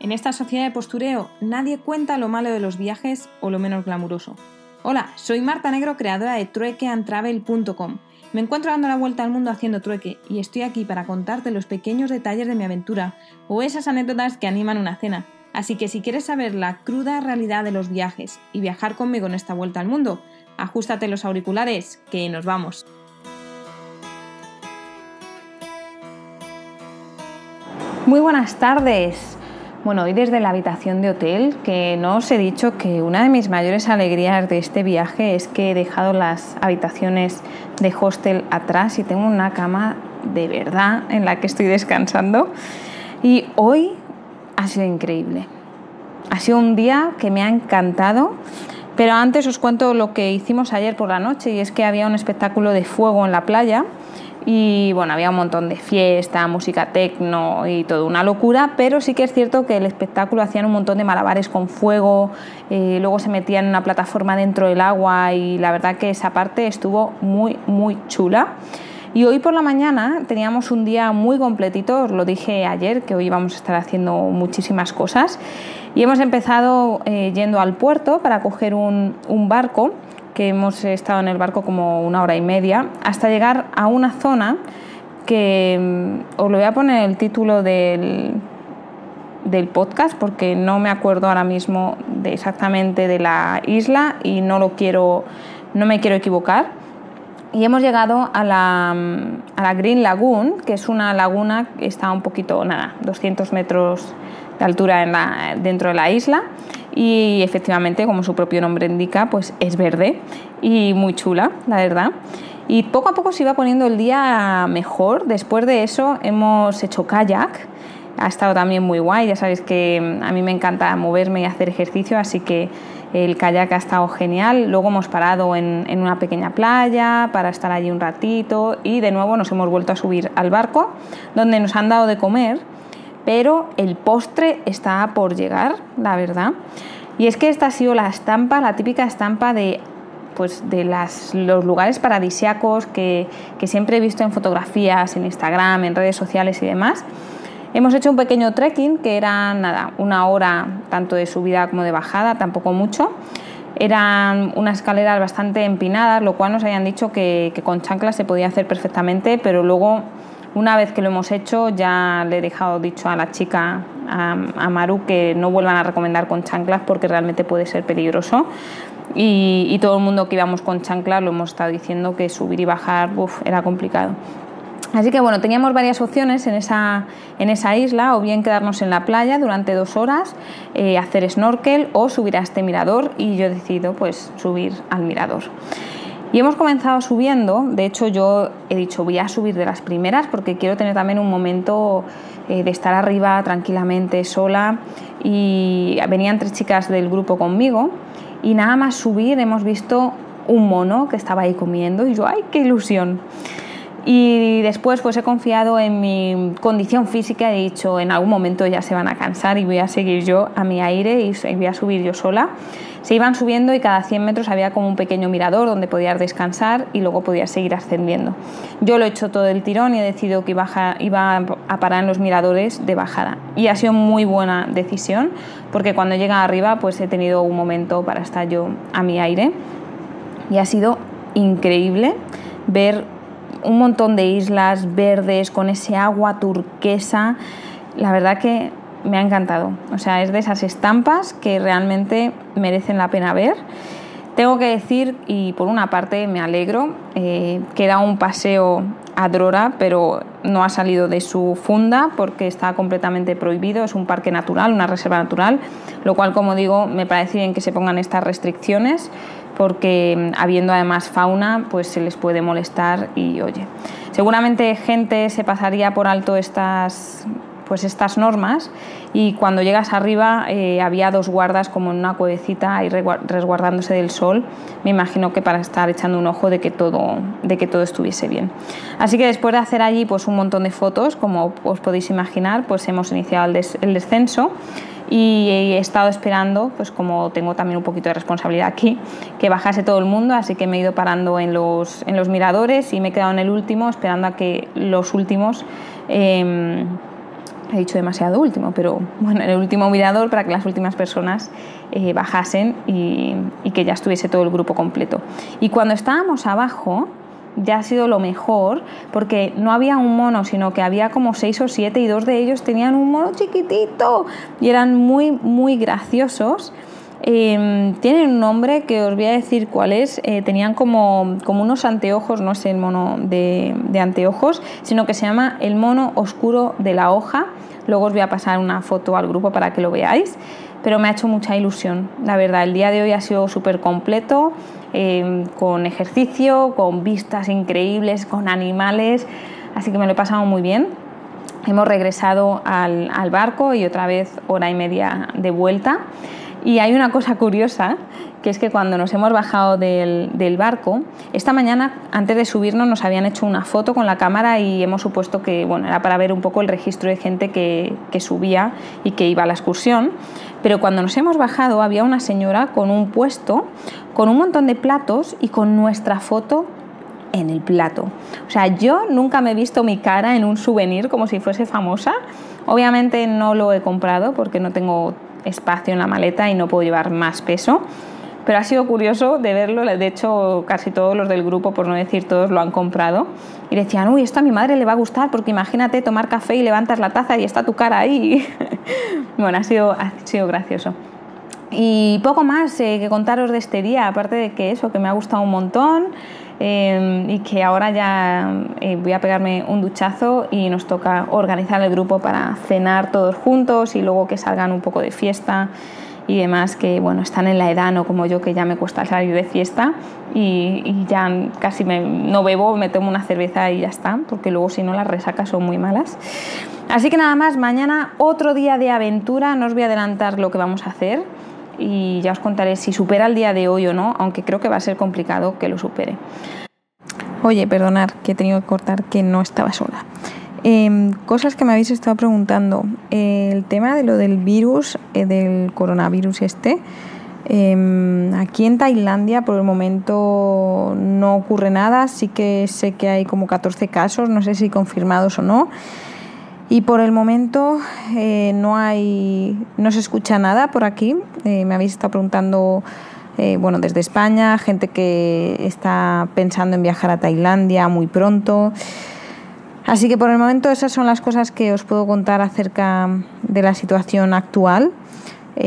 En esta sociedad de postureo nadie cuenta lo malo de los viajes o lo menos glamuroso. Hola, soy Marta Negro, creadora de truequeandtravel.com. Me encuentro dando la vuelta al mundo haciendo trueque y estoy aquí para contarte los pequeños detalles de mi aventura o esas anécdotas que animan una cena. Así que si quieres saber la cruda realidad de los viajes y viajar conmigo en esta vuelta al mundo, ajustate los auriculares, que nos vamos. Muy buenas tardes. Bueno, hoy desde la habitación de hotel, que no os he dicho que una de mis mayores alegrías de este viaje es que he dejado las habitaciones de hostel atrás y tengo una cama de verdad en la que estoy descansando. Y hoy ha sido increíble. Ha sido un día que me ha encantado. Pero antes os cuento lo que hicimos ayer por la noche y es que había un espectáculo de fuego en la playa y bueno, había un montón de fiesta, música tecno y todo, una locura, pero sí que es cierto que el espectáculo hacían un montón de malabares con fuego, eh, luego se metían en una plataforma dentro del agua y la verdad que esa parte estuvo muy, muy chula. Y hoy por la mañana teníamos un día muy completito, os lo dije ayer, que hoy íbamos a estar haciendo muchísimas cosas. Y hemos empezado eh, yendo al puerto para coger un, un barco que hemos estado en el barco como una hora y media, hasta llegar a una zona que mm, os lo voy a poner el título del, del podcast porque no me acuerdo ahora mismo de exactamente de la isla y no lo quiero no me quiero equivocar. Y hemos llegado a la, mm, a la Green Lagoon que es una laguna que está un poquito nada 200 metros de altura en la, dentro de la isla y efectivamente, como su propio nombre indica, pues es verde y muy chula, la verdad. Y poco a poco se iba poniendo el día mejor. Después de eso hemos hecho kayak. Ha estado también muy guay. Ya sabéis que a mí me encanta moverme y hacer ejercicio, así que el kayak ha estado genial. Luego hemos parado en, en, una pequeña playa para estar allí un ratito y de nuevo nos hemos vuelto a subir al barco donde nos han dado de comer pero el postre está por llegar, la verdad. Y es que esta ha sido la estampa, la típica estampa de pues de los lugares paradisiacos que, que, siempre he visto en fotografías, en Instagram, en redes sociales y demás. Hemos hecho un pequeño trekking que era nada, una hora tanto de subida como de bajada, tampoco mucho. Eran unas escaleras bastante empinadas, lo cual nos habían dicho que, que con chanclas se podía hacer perfectamente, pero luego una vez que lo hemos hecho, ya le he dejado dicho a la chica, a, Maru, que no vuelvan a recomendar con chanclas porque realmente puede ser peligroso. Y, todo el mundo que íbamos con chanclas lo hemos estado diciendo que subir y bajar era complicado. Así que bueno, teníamos varias opciones en esa, en esa isla, o bien quedarnos en la playa durante dos horas, eh, hacer snorkel o subir a este mirador y yo he decidido pues subir al mirador. Y hemos comenzado subiendo, de hecho yo he dicho voy a subir de las primeras porque quiero tener también un momento eh, de estar arriba tranquilamente, sola. Y venían tres chicas del grupo conmigo y nada más subir hemos visto un mono que estaba ahí comiendo y yo, ¡ay, qué ilusión! Y después pues he confiado en mi condición física, he dicho en algún momento ya se van a cansar y voy a seguir yo a mi aire y voy a subir yo sola. Se iban subiendo y cada 100 metros había como un pequeño mirador donde podías descansar y luego podías seguir ascendiendo. Yo lo he hecho todo el tirón y he decidido que iba a parar en los miradores de bajada. Y ha sido muy buena decisión porque cuando llega arriba pues he tenido un momento para estar yo a mi aire y ha sido increíble ver un montón de islas verdes con ese agua turquesa. La verdad que me ha encantado. O sea, es de esas estampas que realmente merecen la pena ver. Tengo que decir, y por una parte me alegro, eh, que da un paseo a Drora, pero no ha salido de su funda porque está completamente prohibido. Es un parque natural, una reserva natural, lo cual, como digo, me parece bien que se pongan estas restricciones porque mm, habiendo además fauna, pues se les puede molestar y oye. Seguramente gente se pasaría por alto estas pues estas normas y cuando llegas arriba eh, había dos guardas como en una cuevecita ahí resguardándose del sol, me imagino que para estar echando un ojo de que todo, de que todo estuviese bien. Así que después de hacer allí pues un montón de fotos, como os podéis imaginar, pues hemos iniciado el, descenso y he estado esperando, pues como tengo también un poquito de responsabilidad aquí, que bajase todo el mundo, así que me he ido parando en los, en los miradores y me he quedado en el último esperando a que los últimos... Eh, he dicho demasiado último, pero bueno, el último mirador para que las últimas personas eh, bajasen y, y, que ya estuviese todo el grupo completo. Y cuando estábamos abajo, ya ha sido lo mejor, porque no había un mono, sino que había como seis o siete y dos de ellos tenían un mono chiquitito y eran muy, muy graciosos. Em, tienen un nombre que os voy a decir cuál es. Eh, tenían como, como, unos anteojos, no es el mono de, de, anteojos, sino que se llama el mono oscuro de la hoja. Luego os voy a pasar una foto al grupo para que lo veáis. Pero me ha hecho mucha ilusión, la verdad. El día de hoy ha sido súper completo, em, con ejercicio, con vistas increíbles, con animales. Así que me lo he pasado muy bien. Hemos regresado al, al barco y otra vez hora y media de vuelta. Y hay una cosa curiosa, que es que cuando nos hemos bajado del, barco, esta mañana, antes de subirnos, nos habían hecho una foto con la cámara y hemos supuesto que bueno, era para ver un poco el registro de gente que, que subía y que iba a la excursión. Pero cuando nos hemos bajado había una señora con un puesto, con un montón de platos y con nuestra foto en el plato. O sea, yo nunca me he visto mi cara en un souvenir como si fuese famosa. Obviamente no lo he comprado porque no tengo espacio en la maleta y no puedo llevar más peso. Pero ha sido curioso de verlo, de hecho casi todos los del grupo, por no decir todos, lo han comprado. Y decían, uy, esto a mi madre le va a gustar porque imagínate tomar café y levantas la taza y está tu cara ahí. bueno, ha sido, ha sido gracioso. Y poco más eh, que contaros de este día, aparte de que eso, que me ha gustado un montón eh, y que ahora ya eh, voy a pegarme un duchazo y nos toca organizar el grupo para cenar todos juntos y luego que salgan un poco de fiesta y demás que bueno están en la edad no como yo que ya me cuesta salir de fiesta y, y ya casi me, no bebo me tomo una cerveza y ya está porque luego si no las resacas son muy malas. Así que nada más mañana otro día de aventura no os voy a adelantar lo que vamos a hacer y ya os contaré si supera el día de hoy o no, aunque creo que va a ser complicado que lo supere. Oye, perdonar que he tenido que cortar que no estaba sola. Eh, cosas que me habéis estado preguntando. El tema de lo del virus, eh, del coronavirus este. Eh, aquí en Tailandia por el momento no ocurre nada, sí que sé que hay como 14 casos, no sé si confirmados o no. Y por el momento eh, no hay, no se escucha nada por aquí. Eh, me habéis estado preguntando, eh, bueno, desde España, gente que está pensando en viajar a Tailandia muy pronto. Así que por el momento esas son las cosas que os puedo contar acerca de la situación actual.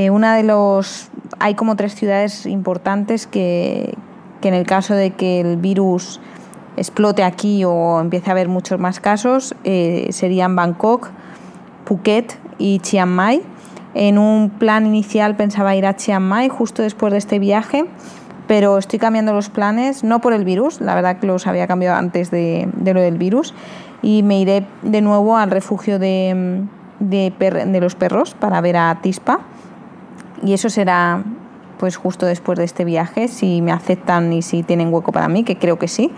una de los, hay como tres ciudades importantes que, que en el caso de que el virus explote aquí o empiece a haber muchos más casos eh, serían Bangkok, Phuket y Chiang Mai. En un plan inicial pensaba ir a Chiang Mai justo después de este viaje, pero estoy cambiando los planes, no por el virus, la verdad que los había cambiado antes de, de lo del virus, y me iré de nuevo al refugio de, de, de los perros para ver a Tispa. Y eso será pues justo después de este viaje, si me aceptan y si tienen hueco para mí, que creo que sí.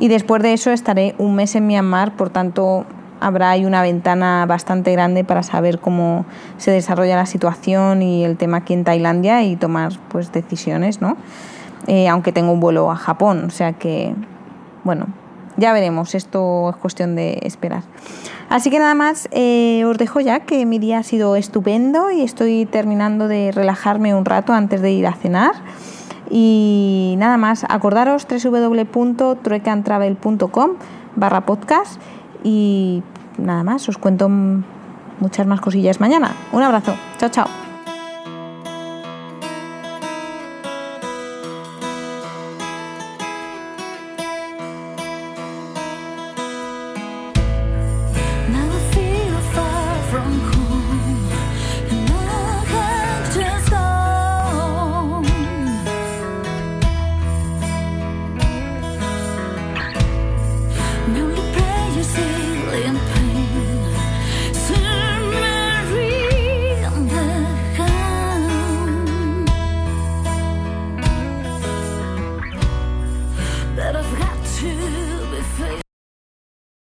Y después de eso estaré un mes en Myanmar, por tanto habrá ahí una ventana bastante grande para saber cómo se desarrolla la situación y el tema aquí en Tailandia y tomar pues decisiones, ¿no? Eh, aunque tengo un vuelo a Japón, o sea que, bueno, ya veremos, esto es cuestión de esperar. Así que nada más, eh, os dejo ya que mi día ha sido estupendo y estoy terminando de relajarme un rato antes de ir a cenar. Y nada más, acordaros www.truecantravel.com barra podcast y nada más, os cuento muchas más cosillas mañana. Un abrazo, chao, chao.